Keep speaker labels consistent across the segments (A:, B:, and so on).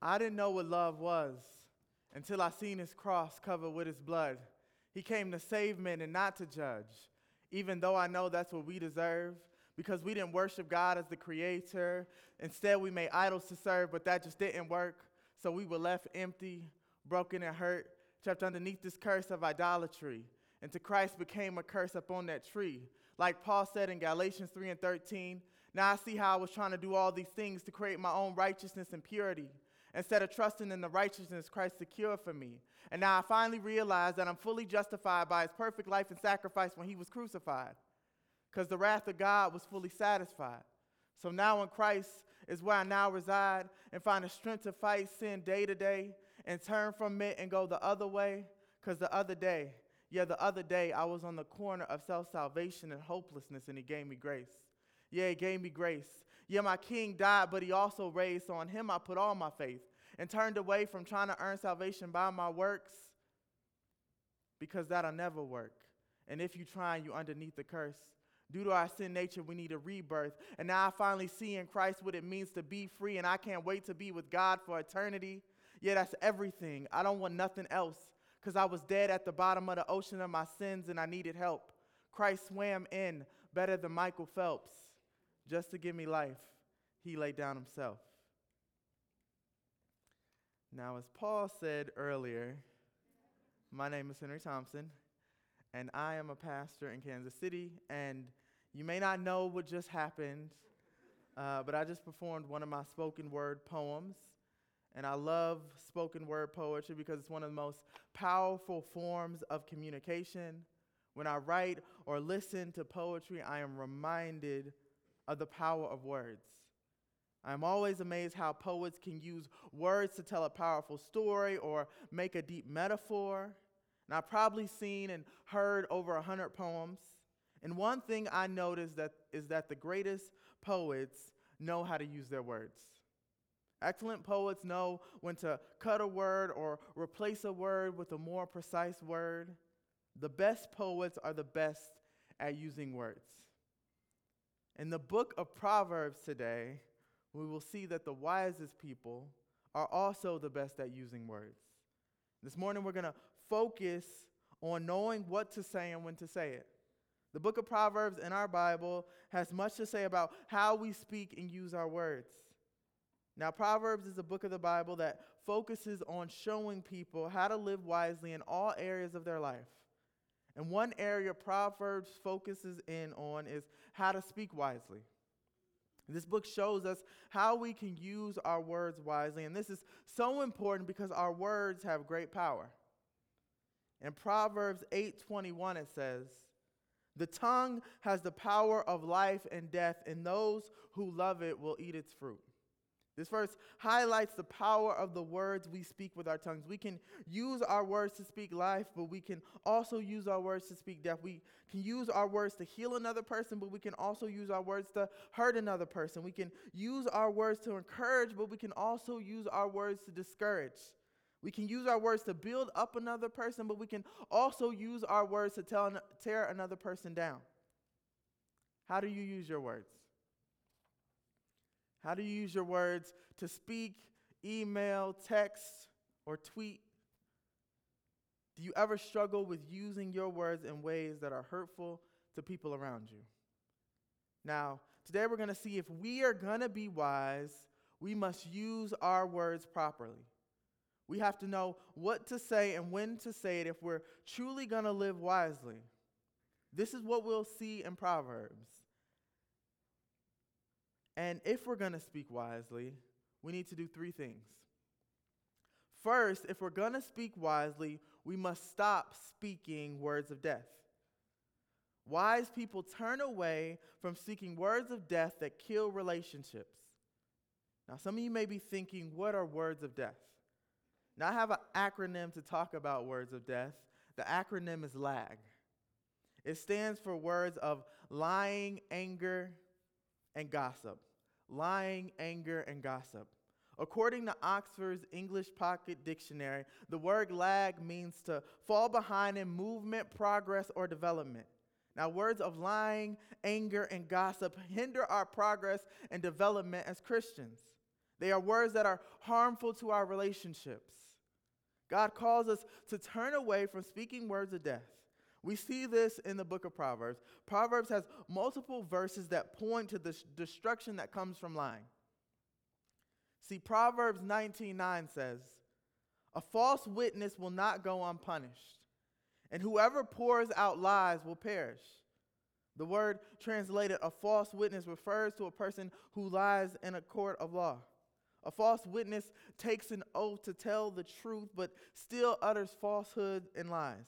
A: I didn't know what love was until I seen his cross covered with his blood. He came to save men and not to judge, even though I know that's what we deserve because we didn't worship God as the creator. Instead, we made idols to serve, but that just didn't work. So we were left empty, broken, and hurt, trapped underneath this curse of idolatry. And to Christ became a curse upon that tree. Like Paul said in Galatians 3 and 13, now I see how I was trying to do all these things to create my own righteousness and purity instead of trusting in the righteousness Christ secured for me. And now I finally realize that I'm fully justified by his perfect life and sacrifice when he was crucified, because the wrath of God was fully satisfied. So now in Christ is where I now reside and find the strength to fight sin day to day and turn from it and go the other way. Because the other day, yeah, the other day I was on the corner of self salvation and hopelessness and he gave me grace. Yeah, he gave me grace. Yeah, my king died, but he also raised. So on him I put all my faith and turned away from trying to earn salvation by my works because that'll never work. And if you try, you're underneath the curse. Due to our sin nature, we need a rebirth. And now I finally see in Christ what it means to be free, and I can't wait to be with God for eternity. Yeah, that's everything. I don't want nothing else because I was dead at the bottom of the ocean of my sins and I needed help. Christ swam in better than Michael Phelps just to give me life, he laid down himself. Now, as Paul said earlier, my name is Henry Thompson, and I am a pastor in Kansas City. And you may not know what just happened, uh, but I just performed one of my spoken word poems. And I love spoken word poetry because it's one of the most powerful forms of communication. When I write or listen to poetry, I am reminded of the power of words. I'm always amazed how poets can use words to tell a powerful story or make a deep metaphor. And I've probably seen and heard over a hundred poems. And one thing I noticed that is that the greatest poets know how to use their words. Excellent poets know when to cut a word or replace a word with a more precise word. The best poets are the best at using words. In the book of Proverbs today, we will see that the wisest people are also the best at using words. This morning, we're going to focus on knowing what to say and when to say it. The book of Proverbs in our Bible has much to say about how we speak and use our words. Now, Proverbs is a book of the Bible that focuses on showing people how to live wisely in all areas of their life. And one area Proverbs focuses in on is how to speak wisely. This book shows us how we can use our words wisely, and this is so important because our words have great power. In Proverbs 8:21 it says, "The tongue has the power of life and death, and those who love it will eat its fruit." This verse highlights the power of the words we speak with our tongues. We can use our words to speak life, but we can also use our words to speak death. We can use our words to heal another person, but we can also use our words to hurt another person. We can use our words to encourage, but we can also use our words to discourage. We can use our words to build up another person, but we can also use our words to tell, tear another person down. How do you use your words? How do you use your words to speak, email, text, or tweet? Do you ever struggle with using your words in ways that are hurtful to people around you? Now, today we're going to see if we are going to be wise, we must use our words properly. We have to know what to say and when to say it if we're truly going to live wisely. This is what we'll see in Proverbs. And if we're going to speak wisely, we need to do three things. First, if we're going to speak wisely, we must stop speaking words of death. Wise people turn away from speaking words of death that kill relationships. Now, some of you may be thinking, what are words of death? Now, I have an acronym to talk about words of death. The acronym is LAG. It stands for words of lying, anger, and gossip lying, anger, and gossip. According to Oxford's English Pocket Dictionary, the word lag means to fall behind in movement, progress, or development. Now, words of lying, anger, and gossip hinder our progress and development as Christians. They are words that are harmful to our relationships. God calls us to turn away from speaking words of death. We see this in the book of Proverbs. Proverbs has multiple verses that point to the destruction that comes from lying. See, Proverbs 19:9 says, "A false witness will not go unpunished, and whoever pours out lies will perish." The word translated a false witness refers to a person who lies in a court of law. A false witness takes an oath to tell the truth, but still utters falsehood and lies.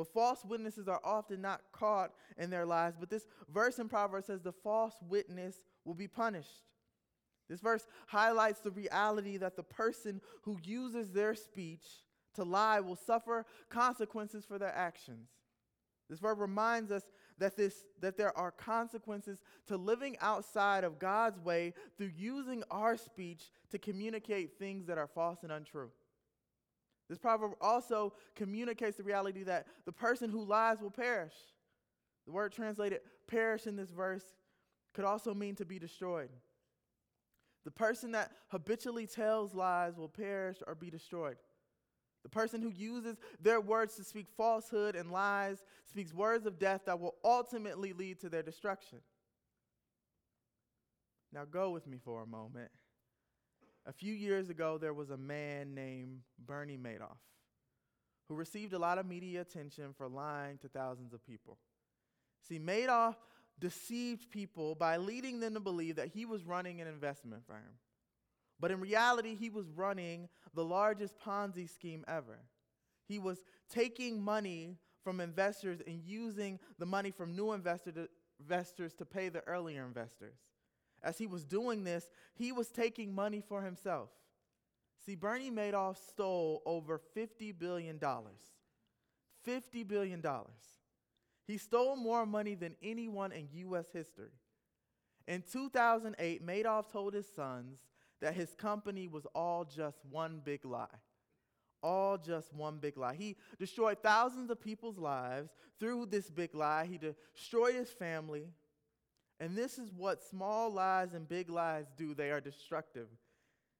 A: But false witnesses are often not caught in their lies. But this verse in Proverbs says the false witness will be punished. This verse highlights the reality that the person who uses their speech to lie will suffer consequences for their actions. This verse reminds us that, this, that there are consequences to living outside of God's way through using our speech to communicate things that are false and untrue. This proverb also communicates the reality that the person who lies will perish. The word translated perish in this verse could also mean to be destroyed. The person that habitually tells lies will perish or be destroyed. The person who uses their words to speak falsehood and lies speaks words of death that will ultimately lead to their destruction. Now, go with me for a moment. A few years ago, there was a man named Bernie Madoff who received a lot of media attention for lying to thousands of people. See, Madoff deceived people by leading them to believe that he was running an investment firm. But in reality, he was running the largest Ponzi scheme ever. He was taking money from investors and using the money from new investor to, investors to pay the earlier investors. As he was doing this, he was taking money for himself. See, Bernie Madoff stole over $50 billion. $50 billion. He stole more money than anyone in U.S. history. In 2008, Madoff told his sons that his company was all just one big lie. All just one big lie. He destroyed thousands of people's lives through this big lie. He destroyed his family. And this is what small lies and big lies do they are destructive.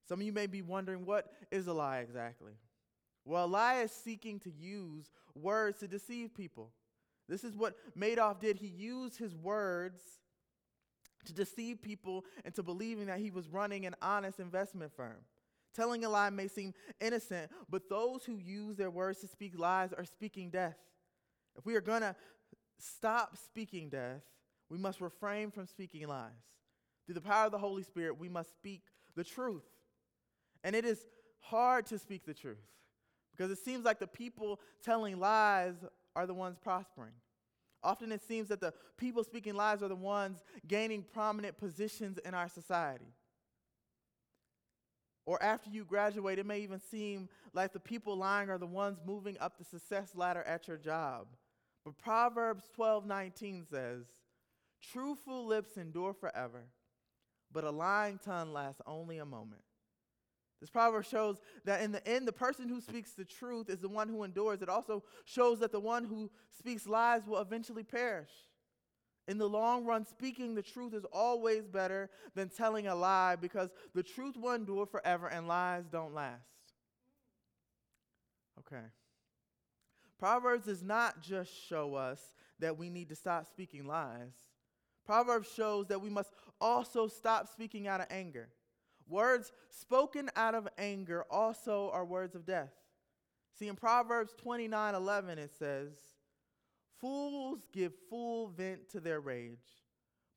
A: Some of you may be wondering what is a lie exactly? Well, a lie is seeking to use words to deceive people. This is what Madoff did. He used his words to deceive people into believing that he was running an honest investment firm. Telling a lie may seem innocent, but those who use their words to speak lies are speaking death. If we are going to stop speaking death, we must refrain from speaking lies. Through the power of the Holy Spirit, we must speak the truth. And it is hard to speak the truth because it seems like the people telling lies are the ones prospering. Often it seems that the people speaking lies are the ones gaining prominent positions in our society. Or after you graduate, it may even seem like the people lying are the ones moving up the success ladder at your job. But Proverbs 12:19 says, "Truthful lips endure forever, but a lying tongue lasts only a moment." This proverb shows that in the end, the person who speaks the truth is the one who endures. It also shows that the one who speaks lies will eventually perish. In the long run, speaking the truth is always better than telling a lie because the truth will endure forever and lies don't last. Okay. Proverbs does not just show us that we need to stop speaking lies. Proverbs shows that we must also stop speaking out of anger. Words spoken out of anger also are words of death. See, in Proverbs 29 11, it says, Fools give full vent to their rage,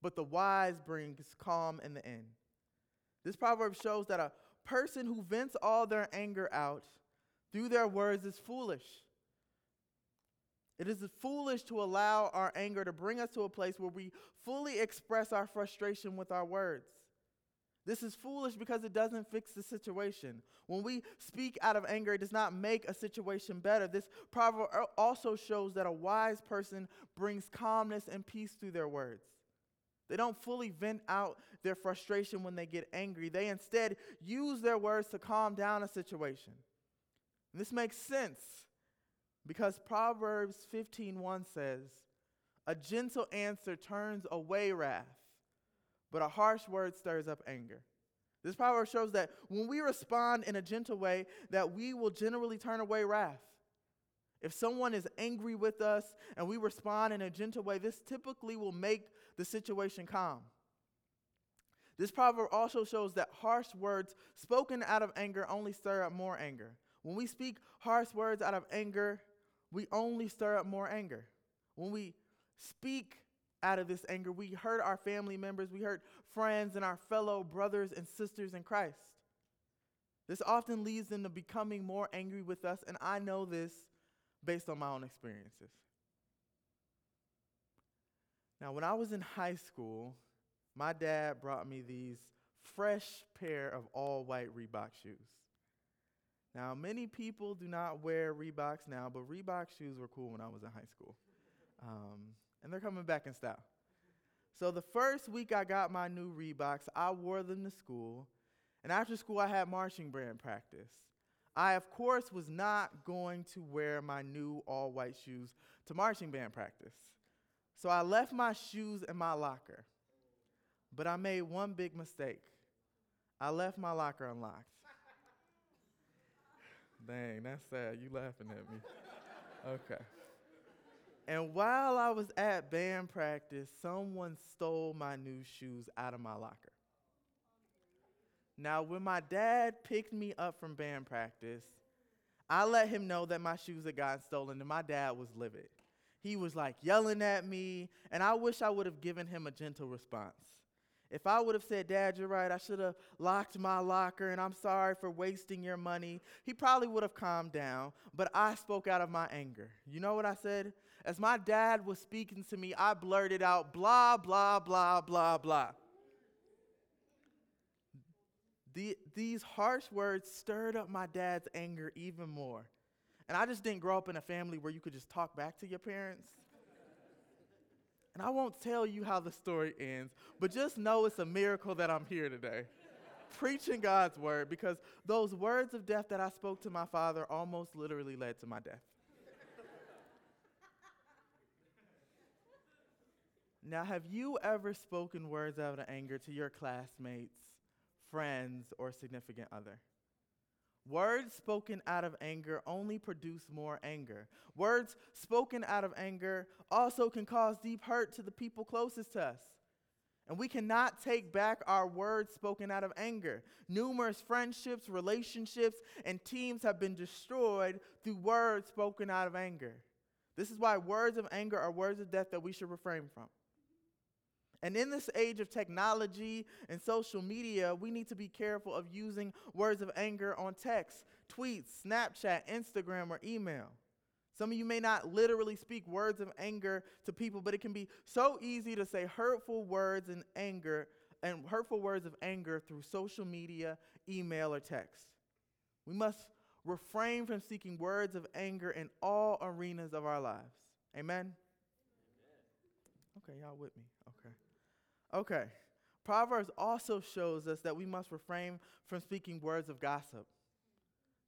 A: but the wise brings calm in the end. This proverb shows that a person who vents all their anger out through their words is foolish. It is foolish to allow our anger to bring us to a place where we fully express our frustration with our words. This is foolish because it doesn't fix the situation. When we speak out of anger, it does not make a situation better. This proverb also shows that a wise person brings calmness and peace through their words. They don't fully vent out their frustration when they get angry. They instead use their words to calm down a situation. And this makes sense because Proverbs 15:1 says, "A gentle answer turns away wrath, but a harsh word stirs up anger. This proverb shows that when we respond in a gentle way, that we will generally turn away wrath. If someone is angry with us and we respond in a gentle way, this typically will make the situation calm. This proverb also shows that harsh words spoken out of anger only stir up more anger. When we speak harsh words out of anger, we only stir up more anger. When we speak out of this anger, we hurt our family members, we hurt friends and our fellow brothers and sisters in Christ. This often leads them to becoming more angry with us, and I know this based on my own experiences. Now, when I was in high school, my dad brought me these fresh pair of all white Reebok shoes. Now, many people do not wear Reeboks now, but Reebok shoes were cool when I was in high school. Um, and they're coming back in style. So, the first week I got my new Reeboks, I wore them to school. And after school, I had marching band practice. I, of course, was not going to wear my new all white shoes to marching band practice. So, I left my shoes in my locker. But I made one big mistake. I left my locker unlocked. Dang, that's sad. You laughing at me. Okay. And while I was at band practice, someone stole my new shoes out of my locker. Now, when my dad picked me up from band practice, I let him know that my shoes had gotten stolen, and my dad was livid. He was like yelling at me, and I wish I would have given him a gentle response. If I would have said, Dad, you're right, I should have locked my locker and I'm sorry for wasting your money, he probably would have calmed down. But I spoke out of my anger. You know what I said? As my dad was speaking to me, I blurted out, blah, blah, blah, blah, blah. The, these harsh words stirred up my dad's anger even more. And I just didn't grow up in a family where you could just talk back to your parents. And I won't tell you how the story ends, but just know it's a miracle that I'm here today. preaching God's word because those words of death that I spoke to my father almost literally led to my death. now, have you ever spoken words out of anger to your classmates, friends, or significant other? Words spoken out of anger only produce more anger. Words spoken out of anger also can cause deep hurt to the people closest to us. And we cannot take back our words spoken out of anger. Numerous friendships, relationships, and teams have been destroyed through words spoken out of anger. This is why words of anger are words of death that we should refrain from. And in this age of technology and social media, we need to be careful of using words of anger on text, tweets, Snapchat, Instagram, or email. Some of you may not literally speak words of anger to people, but it can be so easy to say hurtful words and anger and hurtful words of anger through social media, email, or text. We must refrain from seeking words of anger in all arenas of our lives. Amen. Amen. Okay, y'all with me? Okay. Proverbs also shows us that we must refrain from speaking words of gossip.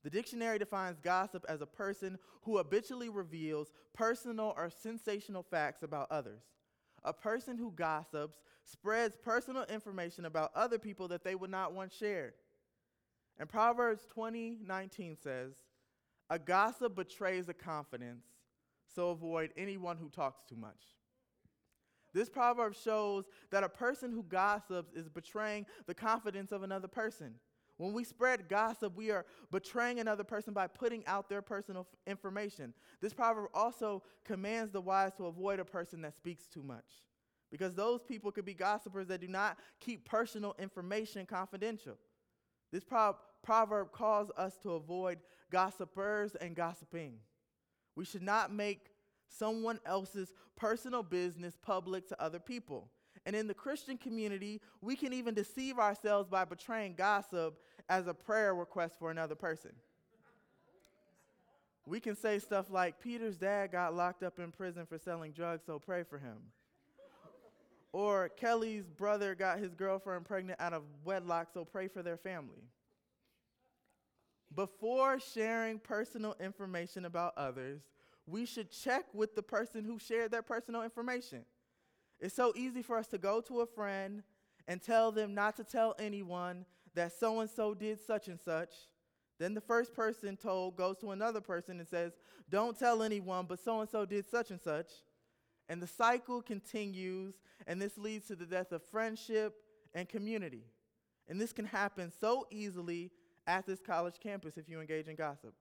A: The dictionary defines gossip as a person who habitually reveals personal or sensational facts about others. A person who gossips spreads personal information about other people that they would not want shared. And Proverbs 20:19 says, "A gossip betrays a confidence, so avoid anyone who talks too much." This proverb shows that a person who gossips is betraying the confidence of another person. When we spread gossip, we are betraying another person by putting out their personal f- information. This proverb also commands the wise to avoid a person that speaks too much. Because those people could be gossipers that do not keep personal information confidential. This pro- proverb calls us to avoid gossipers and gossiping. We should not make someone else's personal business public to other people. And in the Christian community, we can even deceive ourselves by betraying gossip as a prayer request for another person. We can say stuff like, Peter's dad got locked up in prison for selling drugs, so pray for him. Or Kelly's brother got his girlfriend pregnant out of wedlock, so pray for their family. Before sharing personal information about others, we should check with the person who shared their personal information. It's so easy for us to go to a friend and tell them not to tell anyone that so and so did such and such. Then the first person told goes to another person and says, Don't tell anyone, but so and so did such and such. And the cycle continues, and this leads to the death of friendship and community. And this can happen so easily at this college campus if you engage in gossip.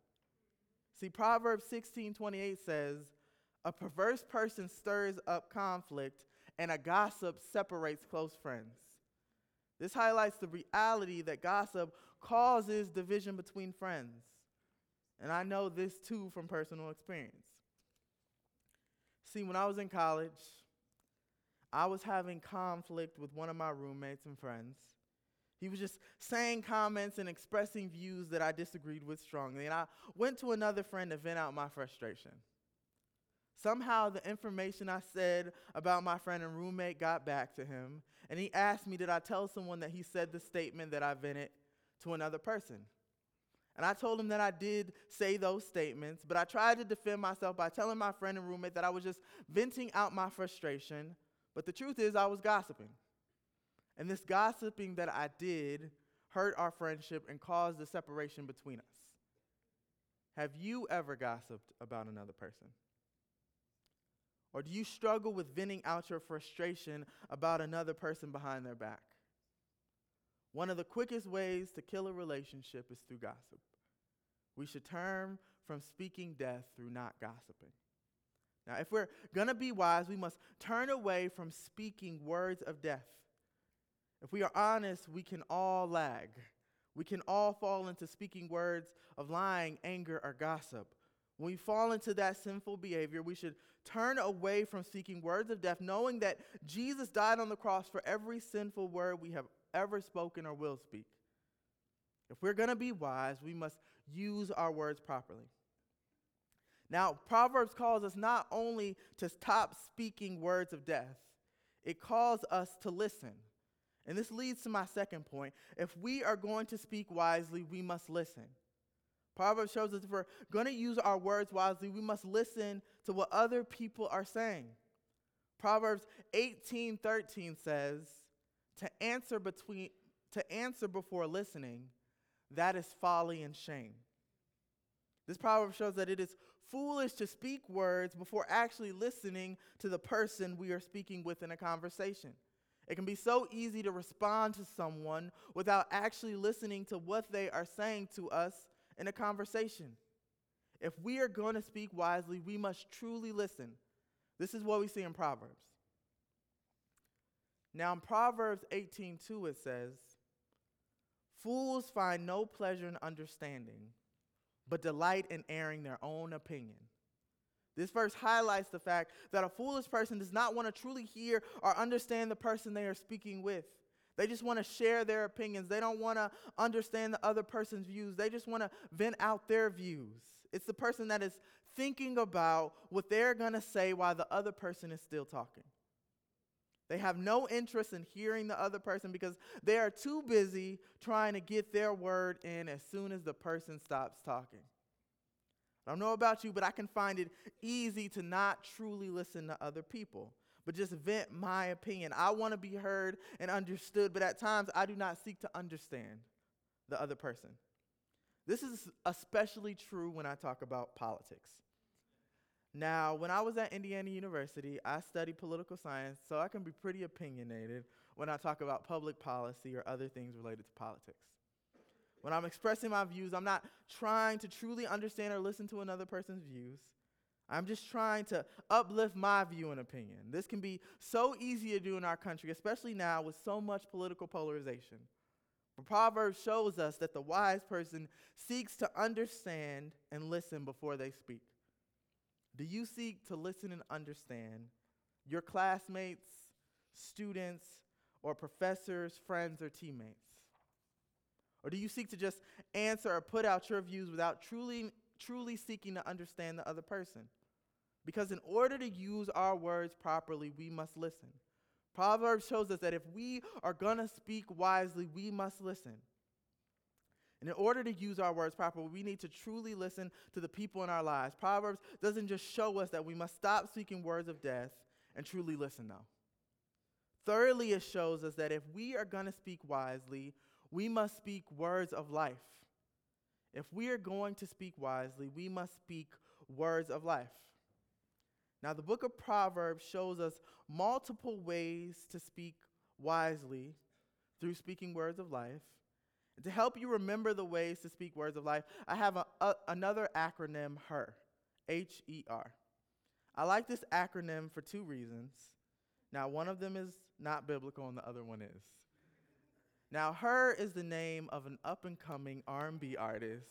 A: See, Proverbs 16:28 says, "A perverse person stirs up conflict, and a gossip separates close friends." This highlights the reality that gossip causes division between friends. And I know this too from personal experience. See, when I was in college, I was having conflict with one of my roommates and friends. He was just saying comments and expressing views that I disagreed with strongly. And I went to another friend to vent out my frustration. Somehow, the information I said about my friend and roommate got back to him, and he asked me, Did I tell someone that he said the statement that I vented to another person? And I told him that I did say those statements, but I tried to defend myself by telling my friend and roommate that I was just venting out my frustration. But the truth is, I was gossiping. And this gossiping that I did hurt our friendship and caused the separation between us. Have you ever gossiped about another person? Or do you struggle with venting out your frustration about another person behind their back? One of the quickest ways to kill a relationship is through gossip. We should turn from speaking death through not gossiping. Now, if we're going to be wise, we must turn away from speaking words of death. If we are honest, we can all lag. We can all fall into speaking words of lying, anger, or gossip. When we fall into that sinful behavior, we should turn away from speaking words of death, knowing that Jesus died on the cross for every sinful word we have ever spoken or will speak. If we're going to be wise, we must use our words properly. Now, Proverbs calls us not only to stop speaking words of death, it calls us to listen. And this leads to my second point. If we are going to speak wisely, we must listen. Proverbs shows us if we're going to use our words wisely, we must listen to what other people are saying. Proverbs 18:13 says, "To answer between to answer before listening, that is folly and shame." This proverb shows that it is foolish to speak words before actually listening to the person we are speaking with in a conversation. It can be so easy to respond to someone without actually listening to what they are saying to us in a conversation. If we are going to speak wisely, we must truly listen. This is what we see in Proverbs. Now, in Proverbs 18:2, it says, Fools find no pleasure in understanding, but delight in airing their own opinion. This verse highlights the fact that a foolish person does not want to truly hear or understand the person they are speaking with. They just want to share their opinions. They don't want to understand the other person's views. They just want to vent out their views. It's the person that is thinking about what they're going to say while the other person is still talking. They have no interest in hearing the other person because they are too busy trying to get their word in as soon as the person stops talking. I don't know about you, but I can find it easy to not truly listen to other people but just vent my opinion. I want to be heard and understood, but at times I do not seek to understand the other person. This is especially true when I talk about politics. Now, when I was at Indiana University, I studied political science, so I can be pretty opinionated when I talk about public policy or other things related to politics. When I'm expressing my views, I'm not trying to truly understand or listen to another person's views. I'm just trying to uplift my view and opinion. This can be so easy to do in our country, especially now with so much political polarization. But Proverbs shows us that the wise person seeks to understand and listen before they speak. Do you seek to listen and understand your classmates, students, or professors, friends, or teammates? Or do you seek to just answer or put out your views without truly truly seeking to understand the other person. Because in order to use our words properly, we must listen. Proverbs shows us that if we are going to speak wisely, we must listen. And in order to use our words properly, we need to truly listen to the people in our lives. Proverbs doesn't just show us that we must stop speaking words of death and truly listen, though. Thirdly, it shows us that if we are going to speak wisely, we must speak words of life. If we are going to speak wisely, we must speak words of life. Now, the book of Proverbs shows us multiple ways to speak wisely through speaking words of life. And to help you remember the ways to speak words of life, I have a, a, another acronym, HER, H E R. I like this acronym for two reasons. Now, one of them is not biblical, and the other one is. Now, her is the name of an up-and-coming R&B artist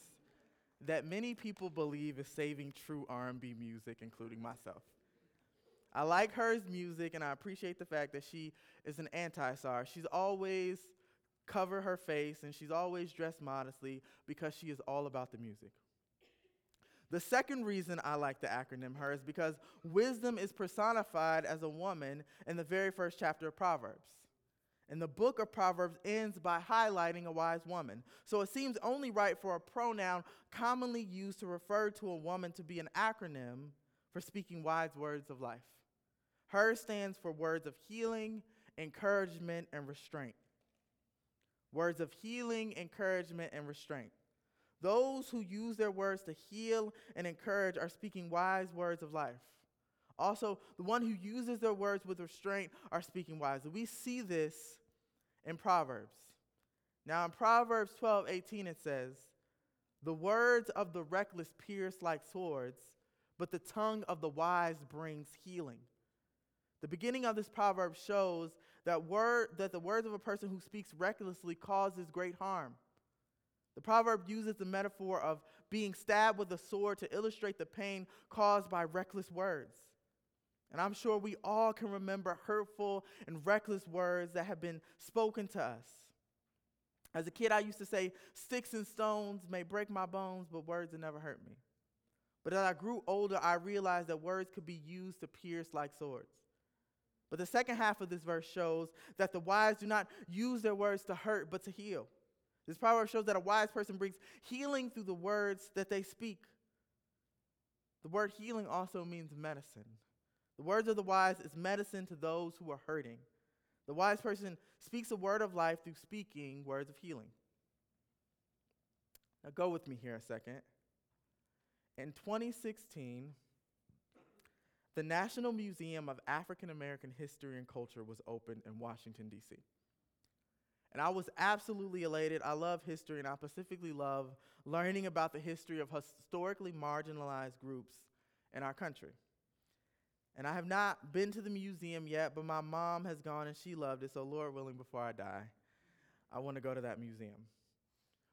A: that many people believe is saving true R&B music, including myself. I like her's music, and I appreciate the fact that she is an anti-star. She's always cover her face, and she's always dressed modestly because she is all about the music. The second reason I like the acronym HER is because wisdom is personified as a woman in the very first chapter of Proverbs. And the book of Proverbs ends by highlighting a wise woman. So it seems only right for a pronoun commonly used to refer to a woman to be an acronym for speaking wise words of life. Her stands for words of healing, encouragement, and restraint. Words of healing, encouragement, and restraint. Those who use their words to heal and encourage are speaking wise words of life. Also, the one who uses their words with restraint are speaking wisely. We see this in Proverbs. Now, in Proverbs 12 18, it says, The words of the reckless pierce like swords, but the tongue of the wise brings healing. The beginning of this proverb shows that, word, that the words of a person who speaks recklessly causes great harm. The proverb uses the metaphor of being stabbed with a sword to illustrate the pain caused by reckless words. And I'm sure we all can remember hurtful and reckless words that have been spoken to us. As a kid, I used to say, Sticks and stones may break my bones, but words will never hurt me. But as I grew older, I realized that words could be used to pierce like swords. But the second half of this verse shows that the wise do not use their words to hurt, but to heal. This proverb shows that a wise person brings healing through the words that they speak. The word healing also means medicine. The words of the wise is medicine to those who are hurting. The wise person speaks a word of life through speaking words of healing. Now, go with me here a second. In 2016, the National Museum of African American History and Culture was opened in Washington, D.C. And I was absolutely elated. I love history, and I specifically love learning about the history of historically marginalized groups in our country. And I have not been to the museum yet, but my mom has gone and she loved it. So, Lord willing, before I die, I want to go to that museum.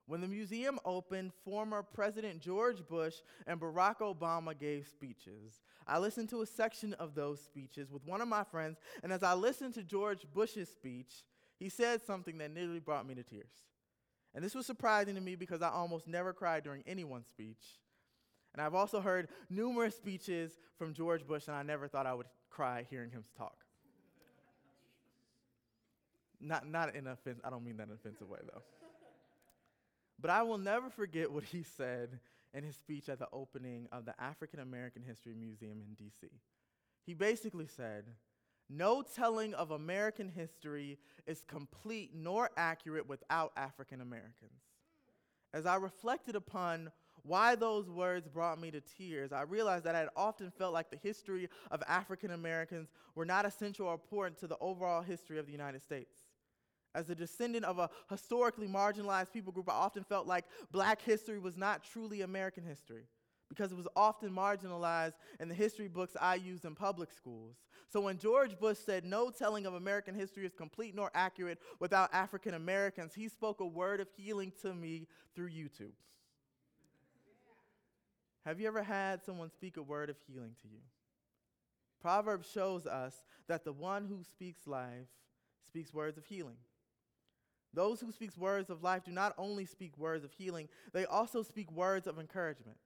A: When the museum opened, former President George Bush and Barack Obama gave speeches. I listened to a section of those speeches with one of my friends, and as I listened to George Bush's speech, he said something that nearly brought me to tears. And this was surprising to me because I almost never cried during anyone's speech. And I've also heard numerous speeches from George Bush, and I never thought I would cry hearing him talk. not, not in offense, I don't mean that in an offensive way, though. But I will never forget what he said in his speech at the opening of the African American History Museum in DC. He basically said, No telling of American history is complete nor accurate without African Americans. As I reflected upon why those words brought me to tears, I realized that I had often felt like the history of African Americans were not essential or important to the overall history of the United States. As a descendant of a historically marginalized people group, I often felt like black history was not truly American history because it was often marginalized in the history books I used in public schools. So when George Bush said, No telling of American history is complete nor accurate without African Americans, he spoke a word of healing to me through YouTube. Have you ever had someone speak a word of healing to you? Proverbs shows us that the one who speaks life speaks words of healing. Those who speak words of life do not only speak words of healing, they also speak words of encouragement.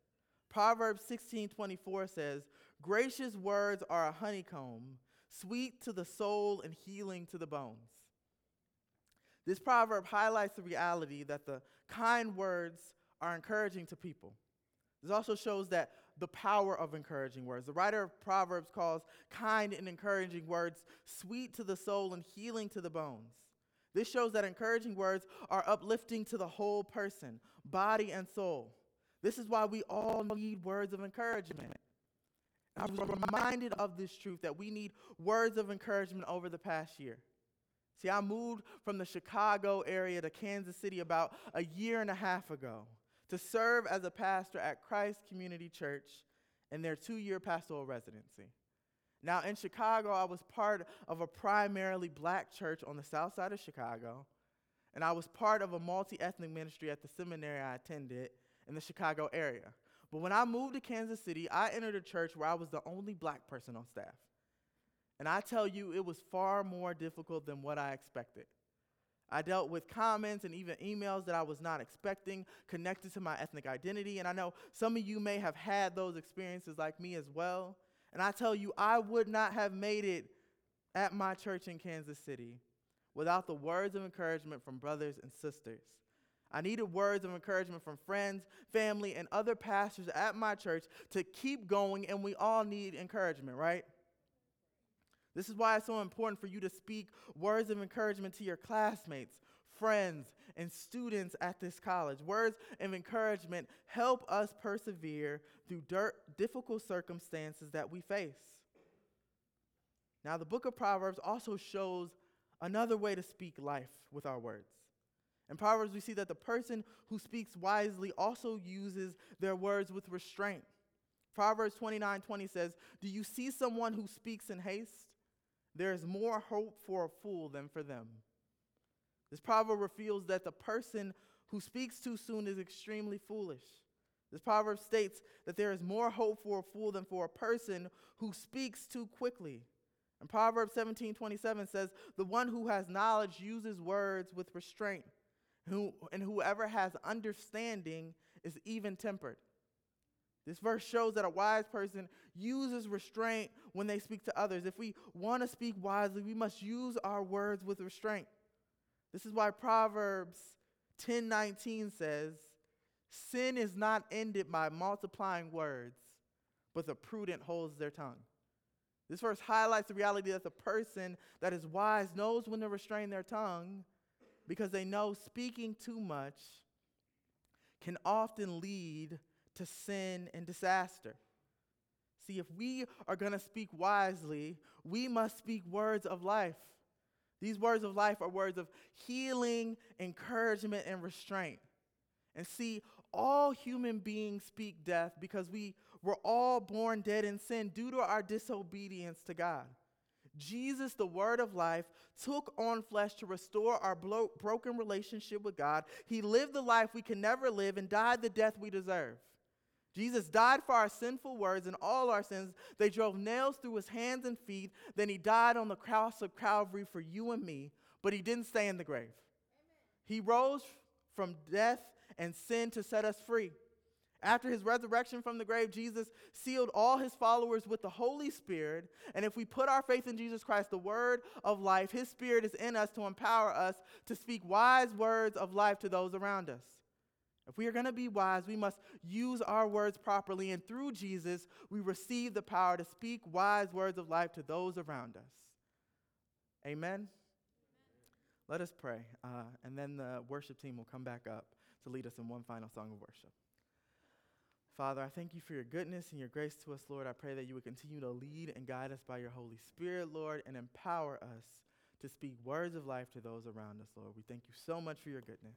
A: Proverbs 16:24 says, "Gracious words are a honeycomb, sweet to the soul and healing to the bones." This proverb highlights the reality that the kind words are encouraging to people. This also shows that the power of encouraging words. The writer of Proverbs calls kind and encouraging words sweet to the soul and healing to the bones. This shows that encouraging words are uplifting to the whole person, body and soul. This is why we all need words of encouragement. I was reminded of this truth that we need words of encouragement over the past year. See, I moved from the Chicago area to Kansas City about a year and a half ago to serve as a pastor at Christ Community Church in their two year pastoral residency. Now, in Chicago, I was part of a primarily black church on the south side of Chicago, and I was part of a multi ethnic ministry at the seminary I attended in the Chicago area. But when I moved to Kansas City, I entered a church where I was the only black person on staff. And I tell you, it was far more difficult than what I expected. I dealt with comments and even emails that I was not expecting connected to my ethnic identity. And I know some of you may have had those experiences like me as well. And I tell you, I would not have made it at my church in Kansas City without the words of encouragement from brothers and sisters. I needed words of encouragement from friends, family, and other pastors at my church to keep going, and we all need encouragement, right? This is why it's so important for you to speak words of encouragement to your classmates, friends, and students at this college. Words of encouragement help us persevere through dirt, difficult circumstances that we face. Now, the book of Proverbs also shows another way to speak life with our words. In Proverbs, we see that the person who speaks wisely also uses their words with restraint. Proverbs 29 20 says, Do you see someone who speaks in haste? There is more hope for a fool than for them. This proverb reveals that the person who speaks too soon is extremely foolish. This proverb states that there is more hope for a fool than for a person who speaks too quickly. And Proverbs 17 27 says, The one who has knowledge uses words with restraint, and whoever has understanding is even tempered. This verse shows that a wise person uses restraint when they speak to others. If we want to speak wisely, we must use our words with restraint. This is why Proverbs 10:19 says, "Sin is not ended by multiplying words, but the prudent holds their tongue." This verse highlights the reality that the person that is wise knows when to restrain their tongue because they know speaking too much can often lead to sin and disaster. See, if we are going to speak wisely, we must speak words of life. These words of life are words of healing, encouragement, and restraint. And see, all human beings speak death because we were all born dead in sin due to our disobedience to God. Jesus, the Word of life, took on flesh to restore our blo- broken relationship with God. He lived the life we can never live and died the death we deserve. Jesus died for our sinful words and all our sins. They drove nails through his hands and feet. Then he died on the cross of Calvary for you and me, but he didn't stay in the grave. Amen. He rose from death and sin to set us free. After his resurrection from the grave, Jesus sealed all his followers with the Holy Spirit. And if we put our faith in Jesus Christ, the word of life, his spirit is in us to empower us to speak wise words of life to those around us. If we are going to be wise, we must use our words properly, and through Jesus, we receive the power to speak wise words of life to those around us. Amen? Amen. Let us pray, uh, and then the worship team will come back up to lead us in one final song of worship. Father, I thank you for your goodness and your grace to us, Lord. I pray that you would continue to lead and guide us by your Holy Spirit, Lord, and empower us to speak words of life to those around us, Lord. We thank you so much for your goodness.